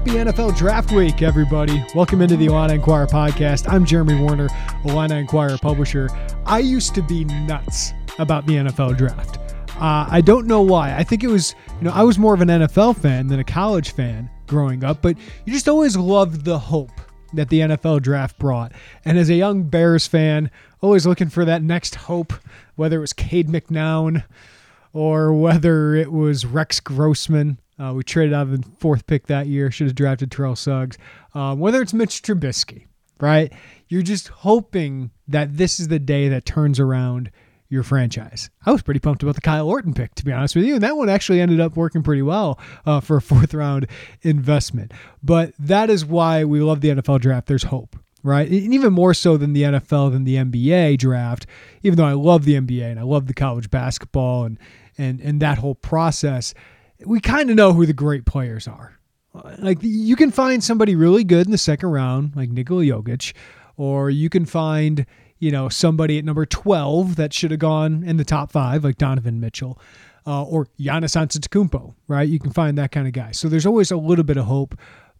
Happy NFL Draft Week, everybody. Welcome into the Illini Inquirer podcast. I'm Jeremy Werner, Illini Inquirer publisher. I used to be nuts about the NFL draft. Uh, I don't know why. I think it was, you know, I was more of an NFL fan than a college fan growing up, but you just always loved the hope that the NFL draft brought. And as a young Bears fan, always looking for that next hope, whether it was Cade McNown or whether it was Rex Grossman uh, we traded out of the fourth pick that year. Should have drafted Terrell Suggs. Um, whether it's Mitch Trubisky, right? You're just hoping that this is the day that turns around your franchise. I was pretty pumped about the Kyle Orton pick, to be honest with you. And that one actually ended up working pretty well uh, for a fourth round investment. But that is why we love the NFL draft. There's hope, right? And even more so than the NFL, than the NBA draft, even though I love the NBA and I love the college basketball and, and, and that whole process we kind of know who the great players are. Like you can find somebody really good in the second round, like Nikola Jokic, or you can find you know somebody at number twelve that should have gone in the top five, like Donovan Mitchell, uh, or Giannis Antetokounmpo. Right? You can find that kind of guy. So there's always a little bit of hope,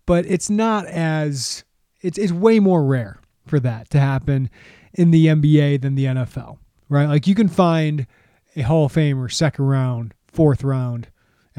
but it's not as it's it's way more rare for that to happen in the NBA than the NFL. Right? Like you can find a Hall of Famer second round, fourth round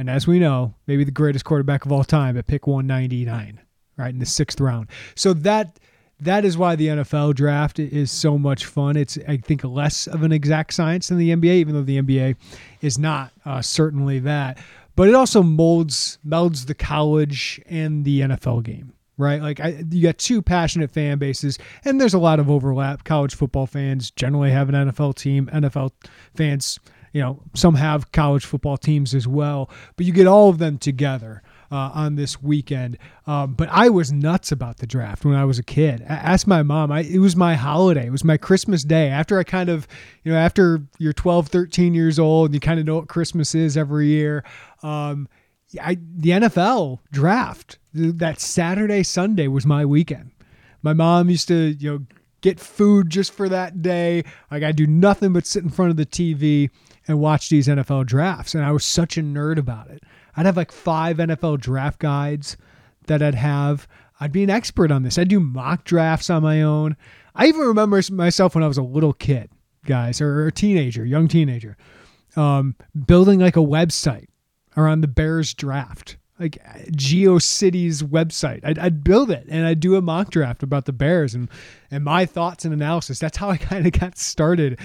and as we know, maybe the greatest quarterback of all time at pick 199, right in the sixth round. So that that is why the NFL draft is so much fun. It's I think less of an exact science than the NBA, even though the NBA is not uh, certainly that. But it also molds melds the college and the NFL game right? Like I, you got two passionate fan bases, and there's a lot of overlap. College football fans generally have an NFL team. NFL fans you know, some have college football teams as well, but you get all of them together. Uh, on this weekend. Um, but I was nuts about the draft when I was a kid. I asked my mom, I, it was my holiday. It was my Christmas day. After I kind of, you know, after you're 12, 13 years old, and you kind of know what Christmas is every year. Um, I, the NFL draft, that Saturday, Sunday was my weekend. My mom used to, you know, get food just for that day. Like I do nothing but sit in front of the TV and watch these NFL drafts. And I was such a nerd about it. I'd have like five NFL draft guides that I'd have. I'd be an expert on this. I'd do mock drafts on my own. I even remember myself when I was a little kid, guys, or a teenager, young teenager, um, building like a website around the Bears draft, like GeoCities website. I'd, I'd build it and I'd do a mock draft about the Bears and and my thoughts and analysis. That's how I kind of got started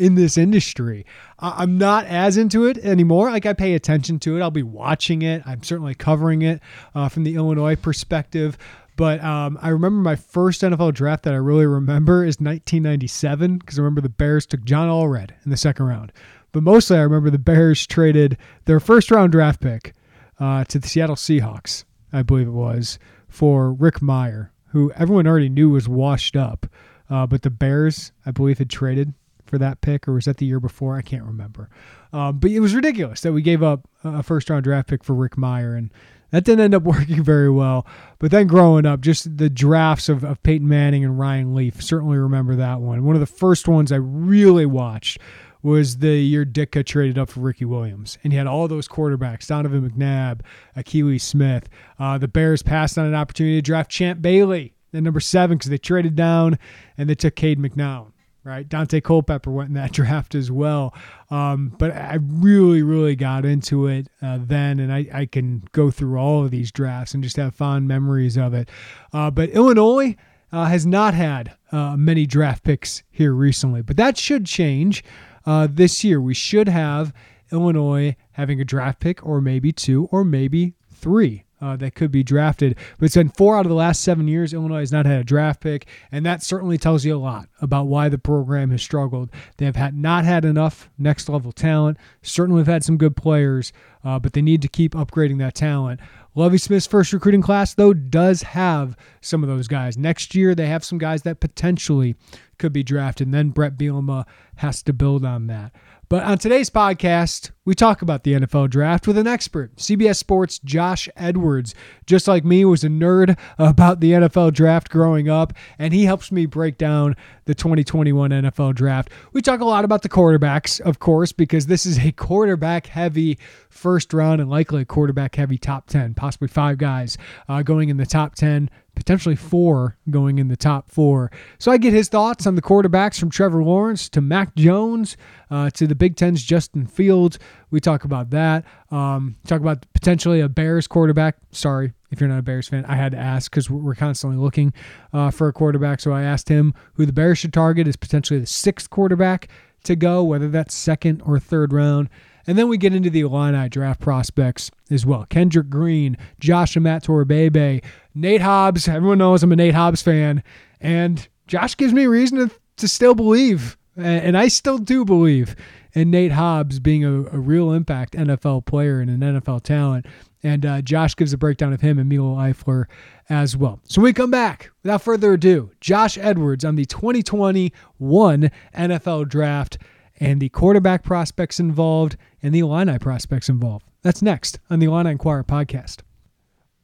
in this industry. I'm not as into it anymore. Like I pay attention to it. I'll be watching it. I'm certainly covering it uh, from the Illinois perspective. But um, I remember my first NFL draft that I really remember is 1997 because I remember the Bears took John Allred in the second round. But mostly I remember the Bears traded their first round draft pick uh, to the Seattle Seahawks, I believe it was, for Rick Mirer, who everyone already knew was washed up. Uh, but the Bears, I believe, had traded for that pick, or was that the year before? I can't remember. Um, but it was ridiculous that we gave up a first round draft pick for Rick Mirer, and that didn't end up working very well. But then growing up, just the drafts of, of Peyton Manning and Ryan Leaf, certainly remember that one. One of the first ones I really watched was the year Ditka traded up for Ricky Williams. And he had all those quarterbacks Donovan McNabb, Akili Smith. Uh, the Bears passed on an opportunity to draft Champ Bailey at number seven because they traded down and they took Cade McNown right? Daunte Culpepper went in that draft as well. Um, but I really, really got into it uh, then, and I, I can go through all of these drafts and just have fond memories of it. Uh, but Illinois uh, has not had uh, many draft picks here recently, but that should change uh, this year. We should have Illinois having a draft pick, or maybe two, or maybe three uh, that could be drafted. But it's been four out of the last seven years, Illinois has not had a draft pick, and that certainly tells you a lot about why the program has struggled. They have had not had enough next level talent. Certainly have had some good players, uh, but they need to keep upgrading that talent. Lovie Smith's first recruiting class, though, does have some of those guys. Next year, they have some guys that potentially could be drafted, and then Bret Bielema has to build on that. But on today's podcast, we talk about the NFL draft with an expert, CBS Sports Josh Edwards. Just like me, was a nerd about the NFL draft growing up, and he helps me break down the 2021 NFL draft. We talk a lot about the quarterbacks, of course, because this is a quarterback heavy first round and likely a quarterback heavy top 10, possibly five guys uh, going in the top 10 potentially four going in the top four. So I get his thoughts on the quarterbacks from Trevor Lawrence to Mac Jones uh, to the Big Ten's Justin Fields. We talk about that. Um, talk about potentially a Bears quarterback. Sorry if you're not a Bears fan. I had to ask because we're constantly looking uh, for a quarterback. So I asked him who the Bears should target as potentially the sixth quarterback to go, whether that's second or third round. And then we get into the Illini draft prospects as well. Kendrick Green, Josh and Matt Imatorbhebhe, Nate Hobbs. Everyone knows I'm a Nate Hobbs fan. And Josh gives me reason to, to still believe. And I still do believe in Nate Hobbs being a, a real impact NFL player and an NFL talent. And uh, Josh gives a breakdown of him and Milo Eifler as well. So we come back without further ado. Josh Edwards on the 2021 NFL draft and the quarterback prospects involved and the Illini prospects involved. That's next on the Illini Inquirer podcast.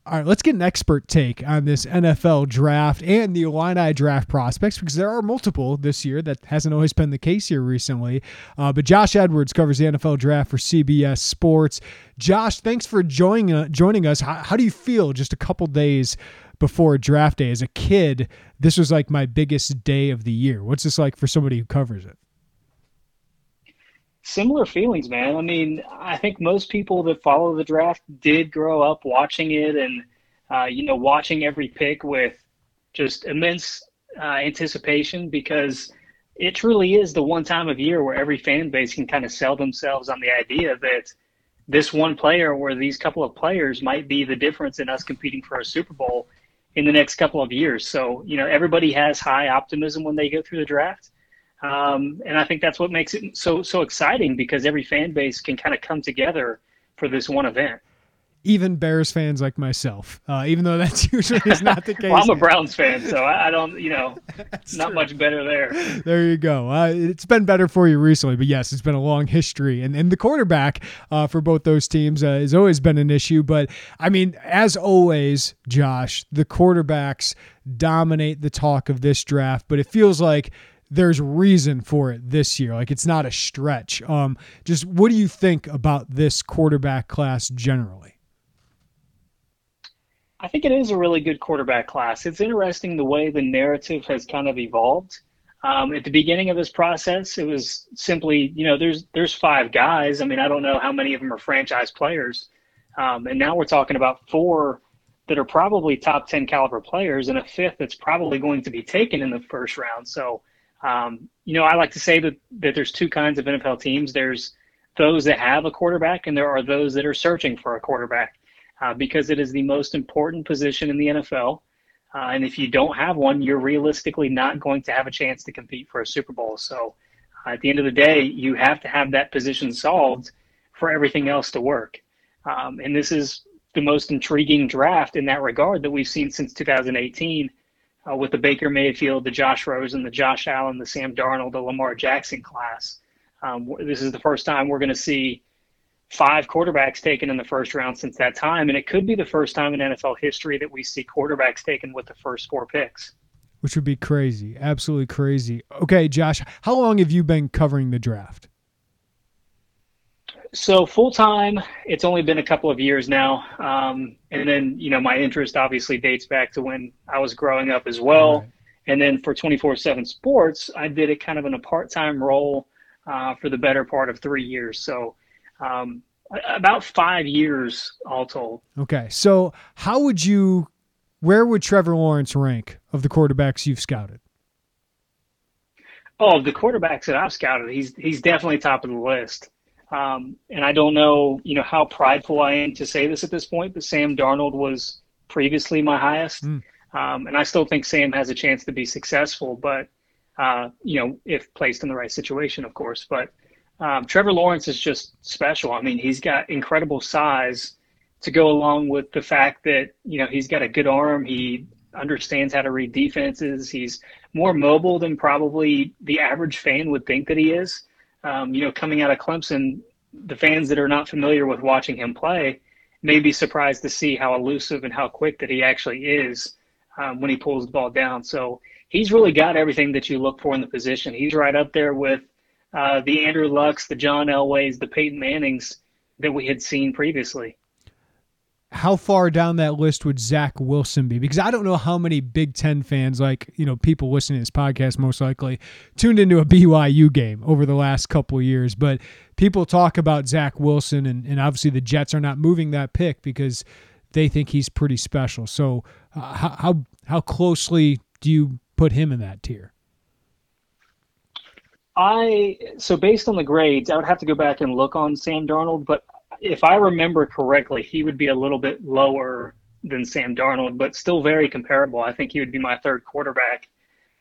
All right, let's get an expert take on this NFL draft and the Illini draft prospects because there are multiple this year. That hasn't always been the case here recently. Uh, but Josh Edwards covers the NFL draft for CBS Sports. Josh, thanks for joining uh, joining us. How, how do you feel just a couple days before draft day? As a kid, this was like my biggest day of the year. What's this like for somebody who covers it? Similar feelings, man. I mean, I think most people that follow the draft did grow up watching it and, uh, you know, watching every pick with just immense uh, anticipation because it truly is the one time of year where every fan base can kind of sell themselves on the idea that this one player or these couple of players might be the difference in us competing for a Super Bowl in the next couple of years. So, you know, everybody has high optimism when they go through the draft. Um, and I think that's what makes it so so exciting because every fan base can kind of come together for this one event. Even Bears fans like myself, uh, even though that's usually is not the case. well, I'm a Browns fan, so I, I don't, you know, it's not true. much better there. There you go. Uh, it's been better for you recently, but yes, it's been a long history, and and the quarterback uh, for both those teams uh, has always been an issue. But I mean, as always, Josh, the quarterbacks dominate the talk of this draft, but it feels like there's reason for it this year. Like it's not a stretch. Um, just what do you think about this quarterback class generally? I think it is a really good quarterback class. It's interesting the way the narrative has kind of evolved. Um, at the beginning of this process, it was simply, you know, there's there's five guys. I mean, I don't know how many of them are franchise players, um, and now we're talking about four that are probably top ten caliber players, and a fifth that's probably going to be taken in the first round. So um, you know, I like to say that, that there's two kinds of NFL teams. There's those that have a quarterback, and there are those that are searching for a quarterback uh, because it is the most important position in the NFL. Uh, and if you don't have one, you're realistically not going to have a chance to compete for a Super Bowl. So uh, at the end of the day, you have to have that position solved for everything else to work. Um, and this is the most intriguing draft in that regard that we've seen since 2018 uh, with the Baker Mayfield, the Josh Rosen, the Josh Allen, the Sam Darnold, the Lamar Jackson class. Um, this is the first time we're going to see five quarterbacks taken in the first round since that time, and it could be the first time in NFL history that we see quarterbacks taken with the first four picks. Which would be crazy, absolutely crazy. Okay, Josh, how long have you been covering the draft? So full time, it's only been a couple of years now, um, and then you know my interest obviously dates back to when I was growing up as well. Right. And then for twenty four seven Sports, I did it kind of in a part time role uh, for the better part of three years. So um, about five years all told. Okay, so how would you, where would Trevor Lawrence rank of the quarterbacks you've scouted? Oh, the quarterbacks that I've scouted, he's he's definitely top of the list. Um, and I don't know, you know, how prideful I am to say this at this point, but Sam Darnold was previously my highest. Mm. Um, and I still think Sam has a chance to be successful, but, uh, you know, if placed in the right situation, of course. But um, Trevor Lawrence is just special. I mean, he's got incredible size to go along with the fact that, you know, he's got a good arm. He understands how to read defenses. He's more mobile than probably the average fan would think that he is. Um, you know, coming out of Clemson, the fans that are not familiar with watching him play may be surprised to see how elusive and how quick that he actually is um, when he pulls the ball down. So he's really got everything that you look for in the position. He's right up there with uh, the Andrew Lucks, the John Elways, the Peyton Mannings that we had seen previously how far down that list would Zach Wilson be? Because I don't know how many Big Ten fans, like you know, people listening to this podcast, most likely tuned into a BYU game over the last couple years. But people talk about Zach Wilson, and, and obviously the Jets are not moving that pick because they think he's pretty special. So uh, how how closely do you put him in that tier? I so based on the grades, I would have to go back and look on Sam Darnold, but if I remember correctly, he would be a little bit lower than Sam Darnold, but still very comparable. I think he would be my third quarterback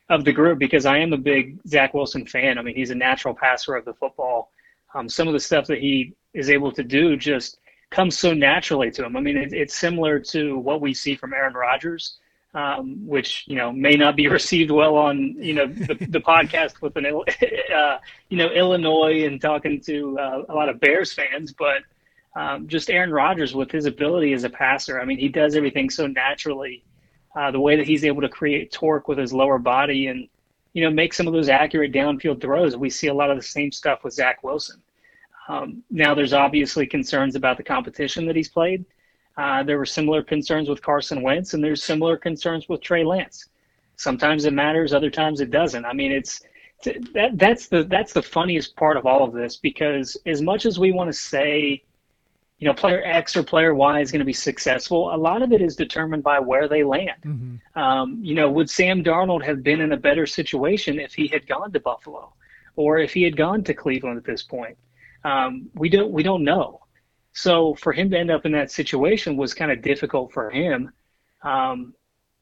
of the group because I am a big Zach Wilson fan. I mean, he's a natural passer of the football. Um, some of the stuff that he is able to do just comes so naturally to him. I mean, it, it's similar to what we see from Aaron Rodgers, um, which you know may not be received well on you know the, the podcast with an uh, you know Illinois and talking to uh, a lot of Bears fans, but um, just Aaron Rodgers with his ability as a passer. I mean, he does everything so naturally. Uh, the way that he's able to create torque with his lower body and you know make some of those accurate downfield throws. We see a lot of the same stuff with Zach Wilson. Um, now, there's obviously concerns about the competition that he's played. Uh, there were similar concerns with Carson Wentz, and there's similar concerns with Trey Lance. Sometimes it matters, other times it doesn't. I mean, it's that that's the that's the funniest part of all of this because as much as we want to say you know, player X or player Y is going to be successful. A lot of it is determined by where they land. Mm-hmm. Um, you know, would Sam Darnold have been in a better situation if he had gone to Buffalo, or if he had gone to Cleveland at this point? Um, we don't we don't know. So for him to end up in that situation was kind of difficult for him. Um,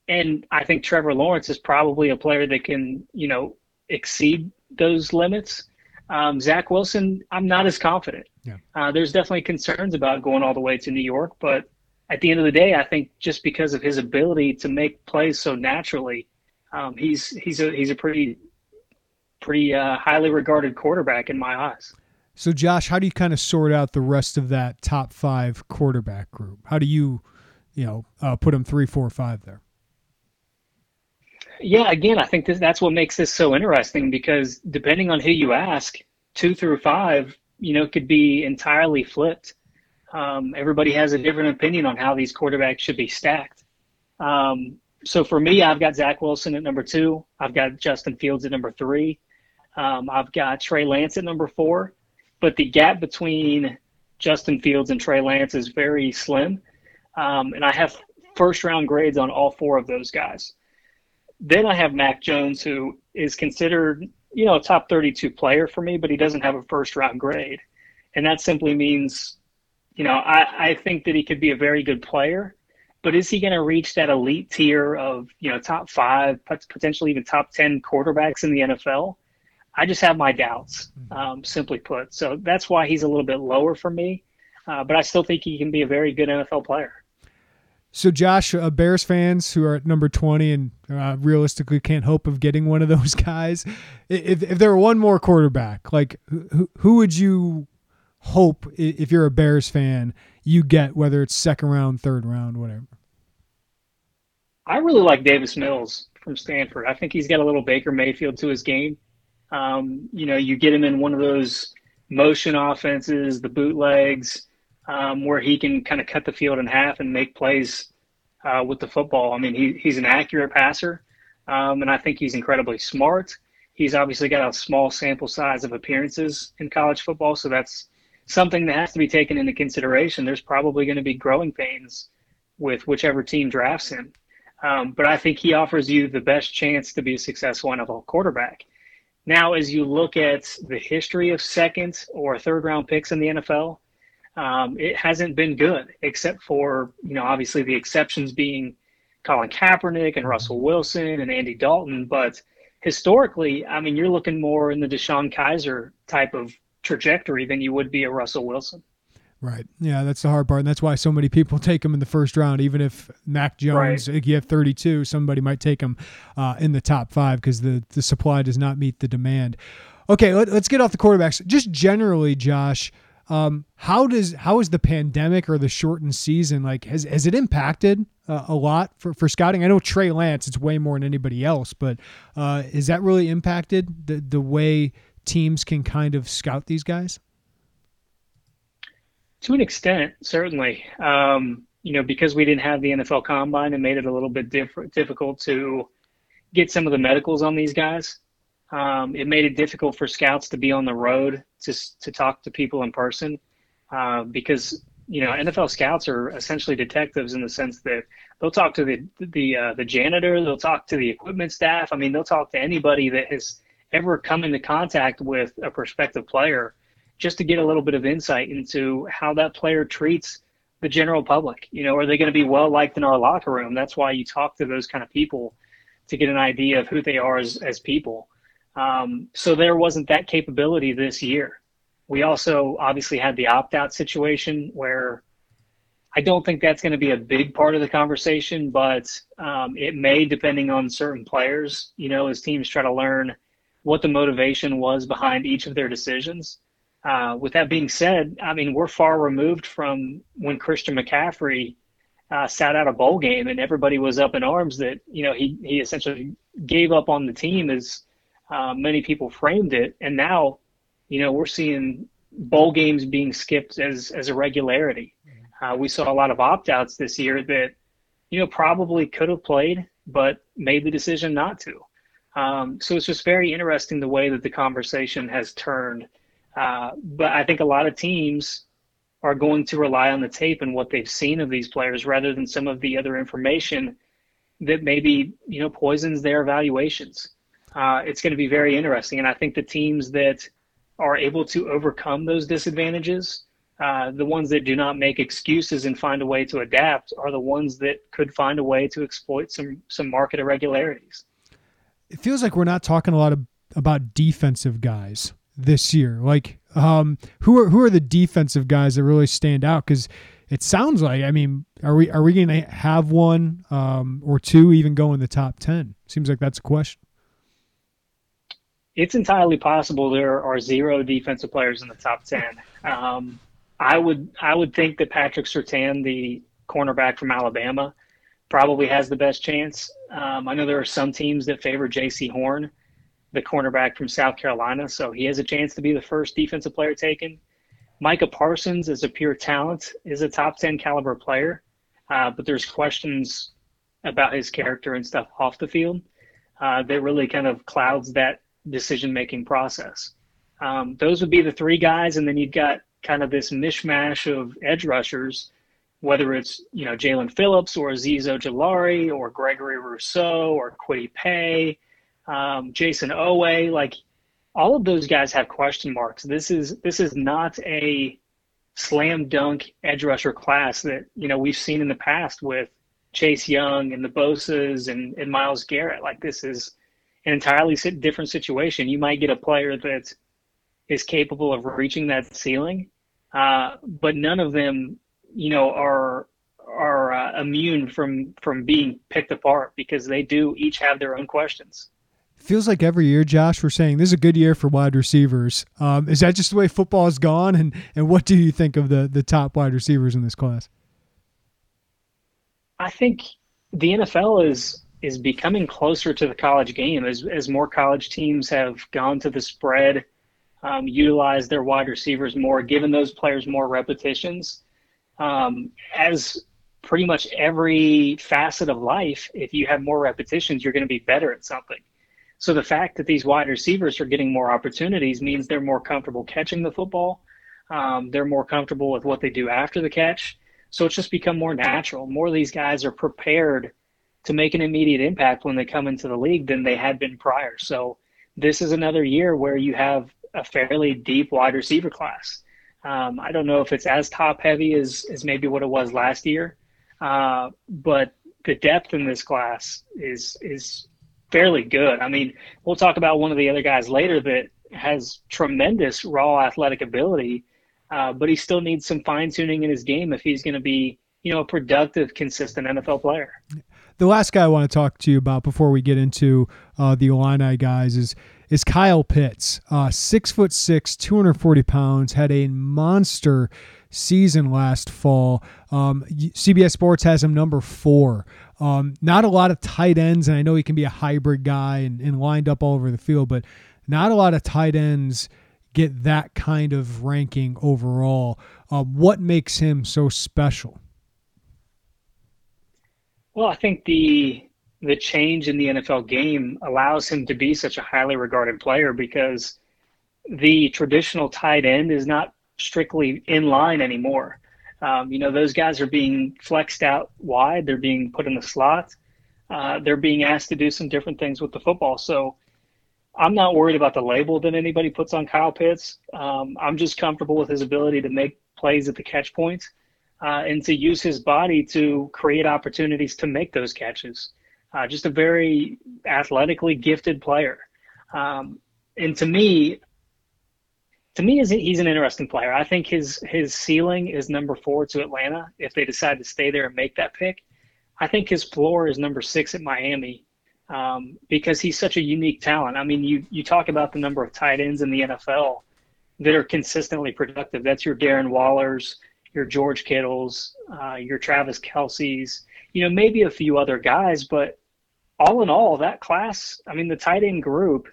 and I think Trevor Lawrence is probably a player that can, you know, exceed those limits. Um, Zach Wilson, I'm not as confident. Yeah. Uh, there's definitely concerns about going all the way to New York, but at the end of the day, I think just because of his ability to make plays so naturally, um, he's he's a he's a pretty pretty uh, highly regarded quarterback in my eyes. So, Josh, how do you kind of sort out the rest of that top five quarterback group? How do you, you know, uh, put them three, four, five there? Yeah, again, I think this, that's what makes this so interesting because depending on who you ask, two through five, you know, could be entirely flipped. Um, everybody has a different opinion on how these quarterbacks should be stacked. Um, so for me, I've got Zach Wilson at number two. I've got Justin Fields at number three. Um, I've got Trey Lance at number four. But the gap between Justin Fields and Trey Lance is very slim. Um, and I have first round grades on all four of those guys. Then I have Mac Jones, who is considered, you know, a top 32 player for me, but he doesn't have a first round grade. And that simply means, you know, I, I think that he could be a very good player, but is he going to reach that elite tier of, you know, top five, potentially even top 10 quarterbacks in the NFL? I just have my doubts, hmm. um, simply put. So that's why he's a little bit lower for me. Uh, but I still think he can be a very good NFL player. So, Josh, uh, Bears fans who are at number 20 and uh, realistically can't hope of getting one of those guys, if, if there were one more quarterback, like who, who would you hope, if you're a Bears fan, you get, whether it's second round, third round, whatever? I really like Davis Mills from Stanford. I think he's got a little Baker Mayfield to his game. Um, you know, you get him in one of those motion offenses, the bootlegs um, where he can kind of cut the field in half and make plays uh, with the football. I mean, he, he's an accurate passer, um, and I think he's incredibly smart. He's obviously got a small sample size of appearances in college football, so that's something that has to be taken into consideration. There's probably going to be growing pains with whichever team drafts him. Um, but I think he offers you the best chance to be a successful NFL quarterback. Now, as you look at the history of second or third round picks in the NFL, um, it hasn't been good, except for you know obviously the exceptions being Colin Kaepernick and Russell Wilson and Andy Dalton. But historically, I mean, you're looking more in the DeShone Kizer type of trajectory than you would be a Russell Wilson. Right. Yeah, that's the hard part, and that's why so many people take him in the first round. Even if Mac Jones, right. you have 32, somebody might take him uh, in the top five because the the supply does not meet the demand. Okay, let, us get off the quarterbacks. Just generally, Josh, um, how does how is the pandemic or the shortened season like has has it impacted uh, a lot for, for scouting? I know Trey Lance, it's way more than anybody else, but uh, is that really impacted the the way teams can kind of scout these guys? To an extent, certainly. Um, you know, because we didn't have the NFL Combine, it made it a little bit different, difficult to get some of the medicals on these guys. Um, it made it difficult for scouts to be on the road to to talk to people in person uh, because you know NFL scouts are essentially detectives in the sense that they'll talk to the the uh, the janitor, they'll talk to the equipment staff. I mean, they'll talk to anybody that has ever come into contact with a prospective player just to get a little bit of insight into how that player treats the general public. You know, are they going to be well liked in our locker room? That's why you talk to those kind of people to get an idea of who they are as, as people. Um, so there wasn't that capability this year. We also obviously had the opt out situation where I don't think that's going to be a big part of the conversation, but um, it may, depending on certain players, you know, as teams try to learn what the motivation was behind each of their decisions. Uh, with that being said, I mean, we're far removed from when Christian McCaffrey uh, sat out a bowl game and everybody was up in arms that, you know, he, he essentially gave up on the team as uh, many people framed it, and now, you know, we're seeing bowl games being skipped as as a regularity. Uh, we saw a lot of opt outs this year that, you know, probably could have played, but made the decision not to. Um, so it's just very interesting the way that the conversation has turned. Uh, but I think a lot of teams are going to rely on the tape and what they've seen of these players rather than some of the other information that maybe you know poisons their evaluations uh, it's going to be very interesting. And I think the teams that are able to overcome those disadvantages, uh, the ones that do not make excuses and find a way to adapt, are the ones that could find a way to exploit some some market irregularities. It feels like we're not talking a lot of, about defensive guys this year. Like, um, who are who are the defensive guys that really stand out? Because it sounds like, I mean, are we are we going to have one um, or two even go in the top ten? Seems like that's a question it's entirely possible there are zero defensive players in the top ten. Um, I would I would think that Patrick Surtain, the cornerback from Alabama, probably has the best chance. Um, I know there are some teams that favor Jaycee Horn, the cornerback from South Carolina, so he has a chance to be the first defensive player taken. Micah Parsons, is a pure talent, is a top ten caliber player, uh, but there's questions about his character and stuff off the field uh, that really kind of clouds that decision making process. Um, those would be the three guys, and then you've got kind of this mishmash of edge rushers, whether it's you know Jaelan Phillips or Azeez Ojulari or Gregory Rousseau or Kwity Paye, um, Jayson Oweh, like all of those guys have question marks. This is this is not a slam dunk edge rusher class that you know we've seen in the past with Chase Young and the Bosa's and, and Myles Garrett. Like this is an entirely different situation. You might get a player that is capable of reaching that ceiling, uh, but none of them, you know, are are uh, immune from from being picked apart because they do each have their own questions. Feels like every year, Josh, we're saying this is a good year for wide receivers. Um, is that just the way football has gone? And and what do you think of the the top wide receivers in this class? I think the NFL is is becoming closer to the college game as as more college teams have gone to the spread, um, utilized their wide receivers more, given those players more repetitions. Um, as pretty much every facet of life, if you have more repetitions, you're going to be better at something. So the fact that these wide receivers are getting more opportunities means they're more comfortable catching the football. Um, they're more comfortable with what they do after the catch. So it's just become more natural. More of these guys are prepared to make an immediate impact when they come into the league than they had been prior. So this is another year where you have a fairly deep wide receiver class. Um, I don't know if it's as top heavy as, as maybe what it was last year, uh, but the depth in this class is is fairly good. I mean, we'll talk about one of the other guys later that has tremendous raw athletic ability, uh, but he still needs some fine tuning in his game if he's going to be, you know, a productive, consistent NFL player the last guy I want to talk to you about before we get into uh, the Illini guys is is Kyle Pitts. Uh, six foot six, 240 pounds, had a monster season last fall. Um, CBS Sports has him number four. Um, not a lot of tight ends, and I know he can be a hybrid guy and, and lined up all over the field, but not a lot of tight ends get that kind of ranking overall. Uh, what makes him so special? Well, I think the the change in the NFL game allows him to be such a highly regarded player because the traditional tight end is not strictly in line anymore. Um, you know, those guys are being flexed out wide. They're being put in the slot. Uh, they're being asked to do some different things with the football. So I'm not worried about the label that anybody puts on Kyle Pitts. Um, I'm just comfortable with his ability to make plays at the catch point uh, and to use his body to create opportunities to make those catches. Uh, just a very athletically gifted player. Um, and to me, to me, he's an interesting player. I think his his ceiling is number four to Atlanta if they decide to stay there and make that pick. I think his floor is number six at Miami um, because he's such a unique talent. I mean, you you talk about the number of tight ends in the NFL that are consistently productive. That's your Darren Wallers, your George Kittles, uh, your Travis Kelce's, you know, maybe a few other guys, but all in all, that class, I mean, the tight end group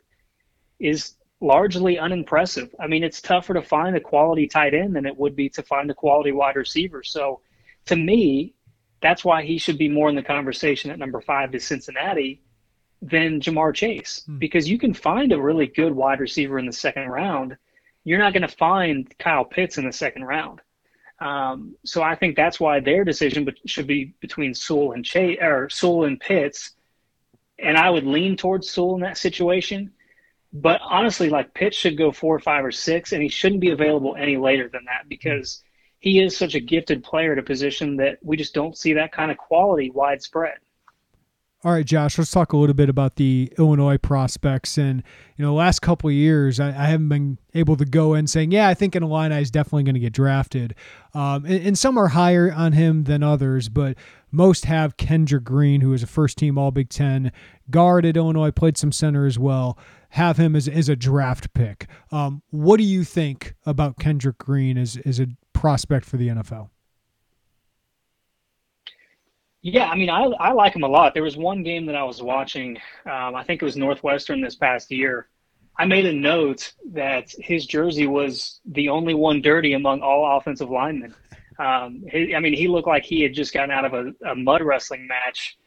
is largely unimpressive. I mean, it's tougher to find a quality tight end than it would be to find a quality wide receiver. So to me, that's why he should be more in the conversation at number five to Cincinnati than Ja'Marr Chase, hmm. because you can find a really good wide receiver in the second round. You're not going to find Kyle Pitts in the second round. Um, so I think that's why their decision should be between Sewell and Chase or Sewell and Pitts and I would lean towards Sewell in that situation. But honestly, like Pitts should go four, five, or six, and he shouldn't be available any later than that because he is such a gifted player at a position that we just don't see that kind of quality widespread. All right, Josh, let's talk a little bit about the Illinois prospects. And, you know, last couple of years, I, I haven't been able to go in saying, yeah, I think an Illini is definitely going to get drafted. Um, and, and, some are higher on him than others, but most have Kendrick Green, who is a first team All Big Ten guard at Illinois, played some center as well, have him as, as a draft pick. Um, what do you think about Kendrick Green as, as a prospect for the NFL? Yeah, I mean, I, I like him a lot. There was one game that I was watching. Um, I think it was Northwestern this past year. I made a note that his jersey was the only one dirty among all offensive linemen. Um, he, I mean, he looked like he had just gotten out of a, a mud wrestling match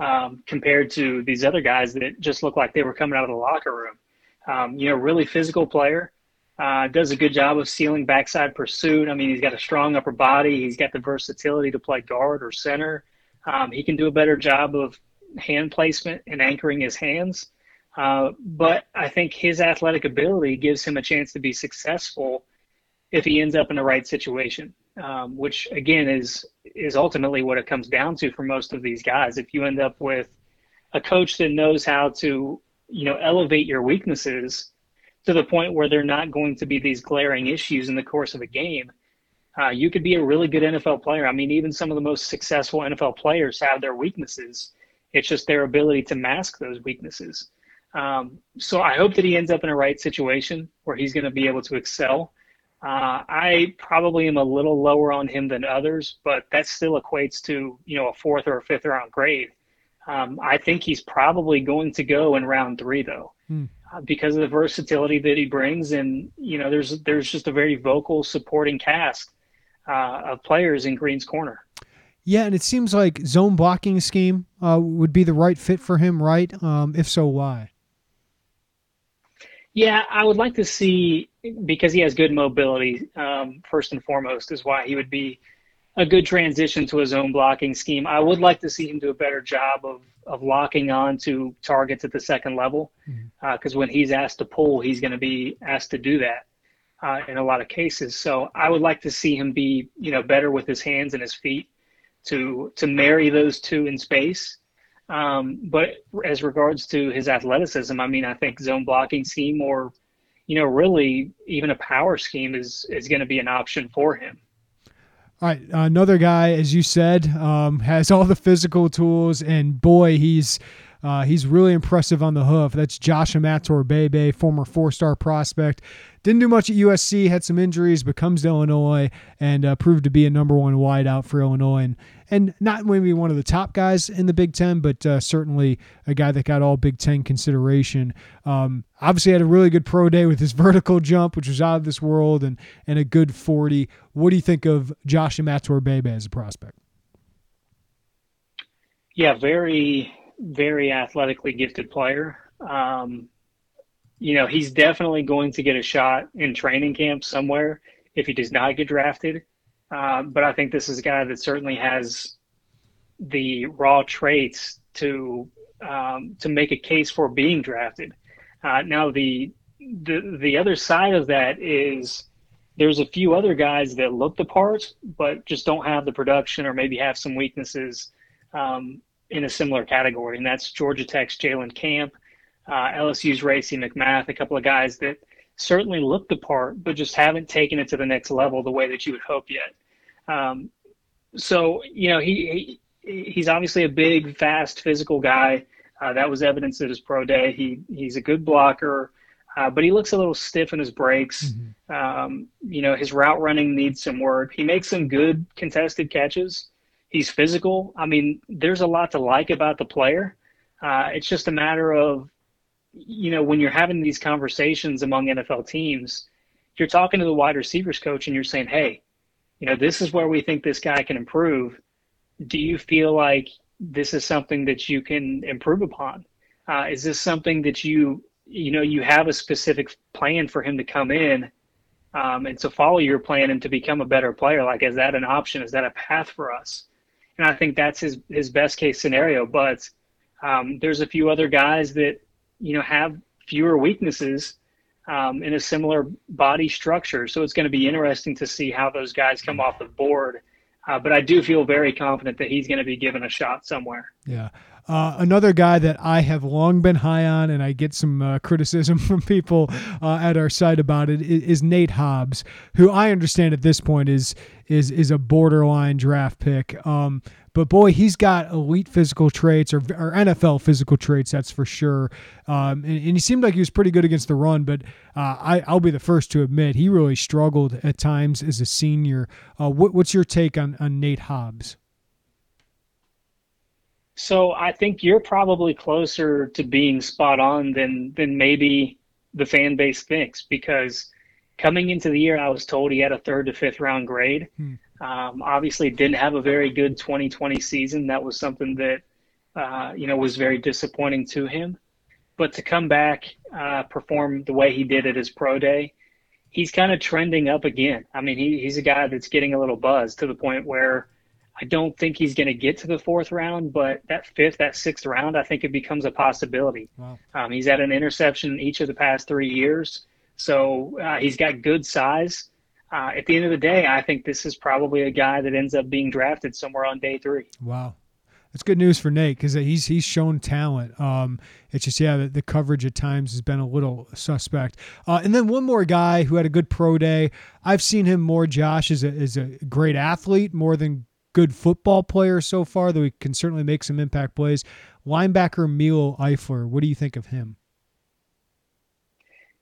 um, compared to these other guys that just looked like they were coming out of the locker room. Um, you know, really physical player. Uh, does a good job of sealing backside pursuit. I mean, he's got a strong upper body. He's got the versatility to play guard or center. Um, he can do a better job of hand placement and anchoring his hands. Uh, but I think his athletic ability gives him a chance to be successful if he ends up in the right situation, um, which again is is ultimately what it comes down to for most of these guys. If you end up with a coach that knows how to, you know, elevate your weaknesses to the point where they're not going to be these glaring issues in the course of a game, uh, you could be a really good NFL player. I mean, even some of the most successful NFL players have their weaknesses. It's just their ability to mask those weaknesses. Um, so I hope that he ends up in a right situation where he's going to be able to excel. Uh, I probably am a little lower on him than others, but that still equates to you know a fourth or a fifth round grade. Um, I think he's probably going to go in round three though, hmm. uh, because of the versatility that he brings, and you know there's there's just a very vocal supporting cast uh, of players in Green's corner. Yeah, and it seems like zone blocking scheme uh, would be the right fit for him, right? Um, if so, why? Yeah, I would like to see because he has good mobility. Um, first and foremost, is why he would be a good transition to a zone blocking scheme. I would like to see him do a better job of of locking on to targets at the second level because mm-hmm. uh, when he's asked to pull, he's going to be asked to do that uh, in a lot of cases. So I would like to see him be, you know, better with his hands and his feet to to marry those two in space. Um, but as regards to his athleticism, I mean, I think zone blocking scheme or, you know, really even a power scheme is is going to be an option for him. All right, another guy, as you said, um, has all the physical tools, and boy, he's Uh, he's really impressive on the hoof. That's Josh Imatorbhebhe, former four-star prospect. Didn't do much at USC, had some injuries, but comes to Illinois and uh, proved to be a number one wideout for Illinois. And, and not maybe one of the top guys in the Big Ten, but uh, certainly a guy that got all Big Ten consideration. Um, obviously, had a really good pro day with his vertical jump, which was out of this world, and, and a good 40. What do you think of Josh Imatorbhebhe as a prospect? Yeah, very, very athletically gifted player. Um, you know, he's definitely going to get a shot in training camp somewhere if he does not get drafted. Uh, but I think this is a guy that certainly has the raw traits to um, to make a case for being drafted. Uh, now the the the other side of that is there's a few other guys that look the part but just don't have the production or maybe have some weaknesses um, in a similar category, and that's Georgia Tech's Jalen Camp uh, LSU's Racey McMath, a couple of guys that certainly look the part, but just haven't taken it to the next level the way that you would hope yet. Um, so you know he, he, he's obviously a big, fast, physical guy. Uh, that was evidence at his pro day. He he's a good blocker, uh, but he looks a little stiff in his breaks. Mm-hmm. Um, you know his route running needs some work. He makes some good contested catches. He's physical. I mean, there's a lot to like about the player. Uh, it's just a matter of you know, when you're having these conversations among NFL teams, you're talking to the wide receivers coach and you're saying, hey, you know, this is where we think this guy can improve. Do you feel like this is something that you can improve upon? Uh, is this something that you, you know, you have a specific plan for him to come in um, and to follow your plan and to become a better player? Like, is that an option? Is that a path for us? And I think that's his his best case scenario. But um, there's a few other guys that you know have fewer weaknesses um, in a similar body structure. So it's going to be interesting to see how those guys come off the board. Uh, but I do feel very confident that he's going to be given a shot somewhere. Yeah. Uh, another guy that I have long been high on, and I get some uh, criticism from people uh, at our site about it, is, is, Nate Hobbs, who I understand at this point is is is a borderline draft pick. Um, but boy, he's got elite physical traits or, or NFL physical traits, that's for sure. Um, and, and, he seemed like he was pretty good against the run, but uh, I, will be the first to admit he really struggled at times as a senior. Uh, what, what's your take on, on Nate Hobbs? So I think you're probably closer to being spot on than than maybe the fan base thinks because coming into the year I was told he had a third to fifth round grade. Hmm. Um, obviously, didn't have a very good 2020 season. That was something that uh, you know was very disappointing to him. But to come back, uh, perform the way he did at his pro day, he's kind of trending up again. I mean, he, he's a guy that's getting a little buzz to the point where I don't think he's going to get to the fourth round, but that fifth, that sixth round, I think it becomes a possibility. Wow. Um, he's had an interception each of the past three years, so uh, he's got good size uh, at the end of the day, I think this is probably a guy that ends up being drafted somewhere on day three. Wow. That's good news for Nate because he's he's shown talent. Um, it's just yeah, the, the, coverage at times has been a little suspect. Uh, and then one more guy who had a good pro day. I've seen him more. Josh is a is a great athlete more than good football player so far. Though he can certainly make some impact plays. Linebacker Emil Eifler. What do you think of him?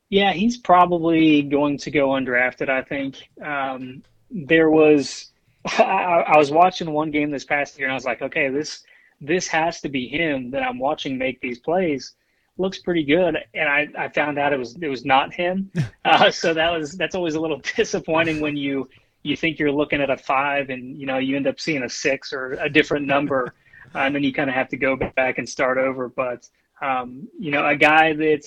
Yeah, he's probably going to go undrafted. I think um, there was. I, I was watching one game this past year, and I was like, okay, this this has to be him that I'm watching make these plays. Looks pretty good, and I, I found out it was it was not him. Uh, so that was that's always a little disappointing when you you think you're looking at a five, and you know you end up seeing a six or a different number, uh, and then you kind of have to go back and start over. But um, you know, a guy that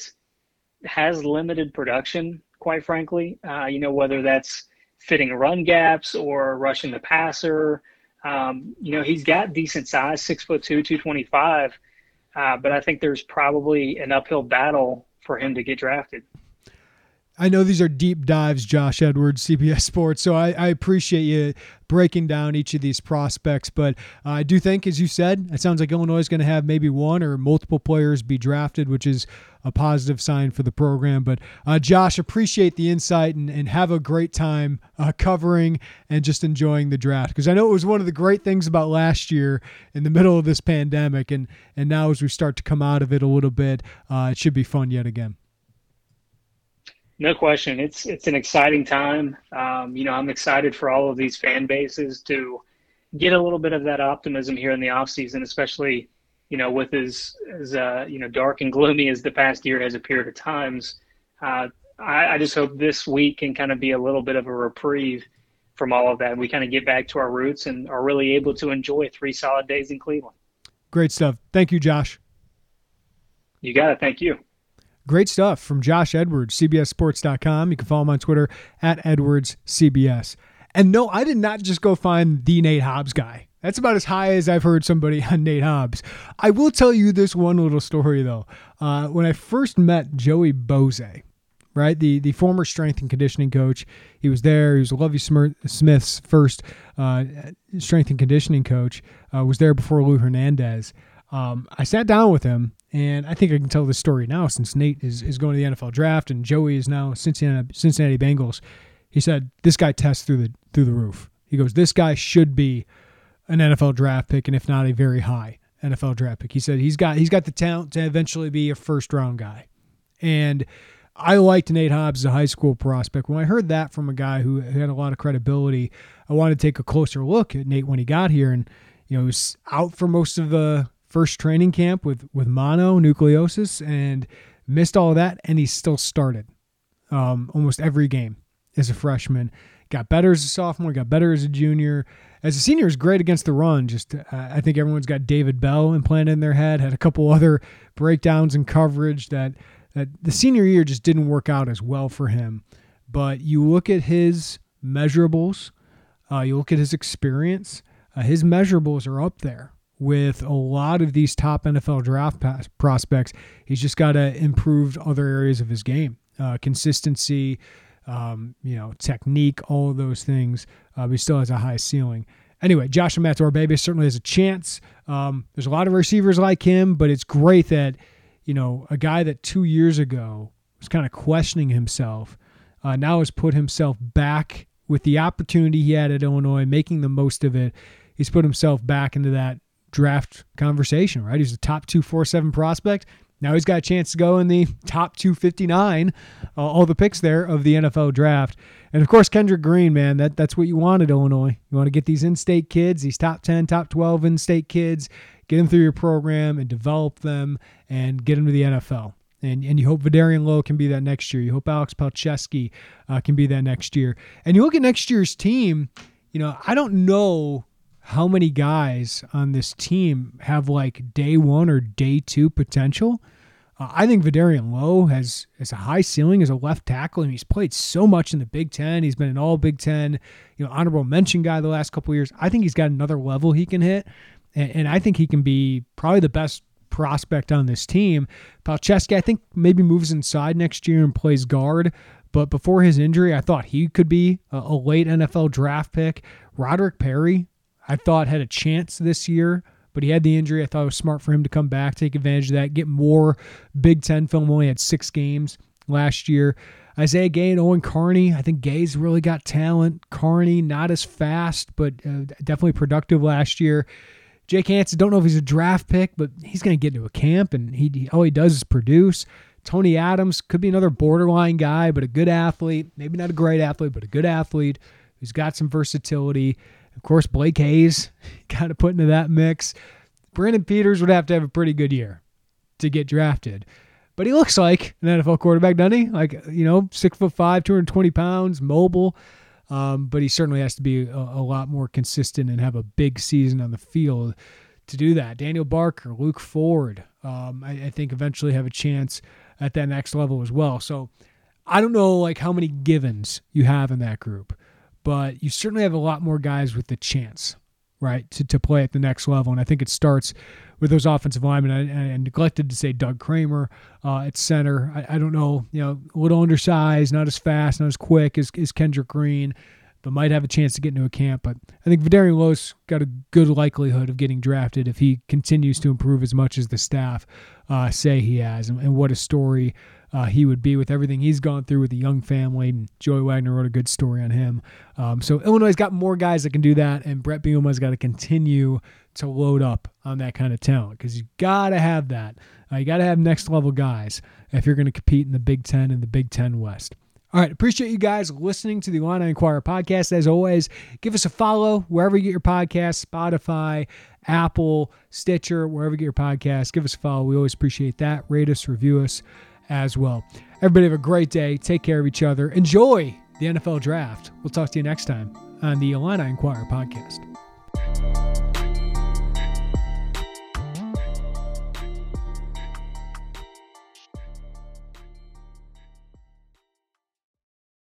has limited production, quite frankly. Uh, you know, whether that's fitting run gaps or rushing the passer. Um, you know, he's got decent size, six foot two, 225. Uh, but I think there's probably an uphill battle for him to get drafted. I know these are deep dives, Josh Edwards, CBS Sports. So I, I appreciate you breaking down each of these prospects. But uh, I do think, as you said, it sounds like Illinois is going to have maybe one or multiple players be drafted, which is a positive sign for the program. But uh, Josh, appreciate the insight and, and have a great time uh, covering and just enjoying the draft because I know it was one of the great things about last year in the middle of this pandemic, and and now as we start to come out of it a little bit, uh, it should be fun yet again. No question. It's it's an exciting time. Um, you know, I'm excited for all of these fan bases to get a little bit of that optimism here in the off season, especially you know with as as uh, you know dark and gloomy as the past year has appeared at times. Uh, I, I just hope this week can kind of be a little bit of a reprieve from all of that. and We kind of get back to our roots and are really able to enjoy three solid days in Cleveland. Great stuff. Thank you, Josh. You got it. Thank you. Great stuff from Josh Edwards, CBSSports.com. You can follow him on Twitter at EdwardsCBS. And no, I did not just go find the Nate Hobbs guy. That's about as high as I've heard somebody on Nate Hobbs. I will tell you this one little story though. Uh, when I first met Joey Boese, right, the the former strength and conditioning coach, he was there. He was Lovie Smith's first uh, strength and conditioning coach. Uh, was there before Lou Hernandez. Um, I sat down with him and I think I can tell this story now since Nate is, is going to the NFL draft and Joey is now Cincinnati, Cincinnati Bengals. He said, This guy tests through the through the roof. He goes, This guy should be an NFL draft pick, and if not a very high NFL draft pick. He said he's got he's got the talent to eventually be a first round guy. And I liked Nate Hobbs as a high school prospect. When I heard that from a guy who had a lot of credibility, I wanted to take a closer look at Nate when he got here. And, you know, he was out for most of the first training camp with with mononucleosis and missed all of that, and he still started um, almost every game as a freshman. Got better as a sophomore, got better as a junior. As a senior, is great against the run. Just uh, I think everyone's got David Bell implanted in their head. Had a couple other breakdowns in coverage that that the senior year just didn't work out as well for him. But you look at his measurables, uh, you look at his experience. Uh, his measurables are up there with a lot of these top NFL draft prospects. He's just got to improve other areas of his game, uh, consistency, um, you know, technique, all of those things. Uh, he still has a high ceiling. Anyway, Josh Baby certainly has a chance. Um, there's a lot of receivers like him, but it's great that you know a guy that two years ago was kind of questioning himself uh, now has put himself back with the opportunity he had at Illinois, making the most of it. He's put himself back into that draft conversation, right? He's a top 247 prospect. Now he's got a chance to go in the top 259, uh, all the picks there of the NFL draft. And of course, Kendrick Green, man, that, that's what you want at Illinois. You want to get these in state kids, these top 10, top 12 in state kids, get them through your program and develop them and get them to the NFL. And, and you hope Vederian Lowe can be that next year. You hope Alex Palczewski uh, can be that next year. And you look at next year's team, you know, I don't know how many guys on this team have like day one or day two potential. Uh, I think Vederian Lowe has has a high ceiling as a left tackle, and he's played so much in the Big Ten. He's been an All Big Ten, you know, honorable mention guy the last couple years. I think he's got another level he can hit, and, and, I think he can be probably the best prospect on this team. Palczewski, I think maybe moves inside next year and plays guard. But before his injury, I thought he could be a late NFL draft pick. Roderick Perry, I thought had a chance this year, but he had the injury. I thought it was smart for him to come back, take advantage of that, get more Big Ten film. Only had six games last year. Isaiah Gay and Owen Carney. I think Gay's really got talent. Carney, not as fast, but uh, definitely productive last year. Jake Hansen, don't know if he's a draft pick, but he's going to get into a camp, and he all he does is produce. Tony Adams could be another borderline guy, but a good athlete. Maybe not a great athlete, but a good athlete who's got some versatility. Of course, Blake Hayes kind of put into that mix. Brandon Peters would have to have a pretty good year to get drafted. But he looks like an NFL quarterback, doesn't he? Like, you know, six foot five, 220 pounds, mobile. Um, but he certainly has to be a, a, lot more consistent and have a big season on the field to do that. Daniel Barker, Luke Ford, um, I, I think eventually have a chance at that next level as well. So I don't know like how many givens you have in that group, but you certainly have a lot more guys with the chance. right, to, to play at the next level. And I think it starts with those offensive linemen. I, I neglected to say Doug Kramer uh, at center. I, I, don't know, you know, a little undersized, not as fast, not as quick as, as Kendrick Green, but might have a chance to get into a camp. But I think Vederian Lowe's got a good likelihood of getting drafted if he continues to improve as much as the staff uh, say he has. And, and what a story uh, he would be with everything he's gone through with a young family. And Joey Wagner wrote a good story on him. Um, so Illinois's got more guys that can do that, and Bret Bielema's got to continue to load up on that kind of talent because you got to have that. Uh, you got to have next level guys if you're going to compete in the Big Ten and the Big Ten West. All right, appreciate you guys listening to the Illini Inquirer podcast. As always, give us a follow wherever you get your podcast, Spotify, Apple, Stitcher, wherever you get your podcast. Give us a follow. We always appreciate that. Rate us, review us as well. Everybody have a great day. Take care of each other. Enjoy the NFL draft. We'll talk to you next time on the Illini Inquirer podcast.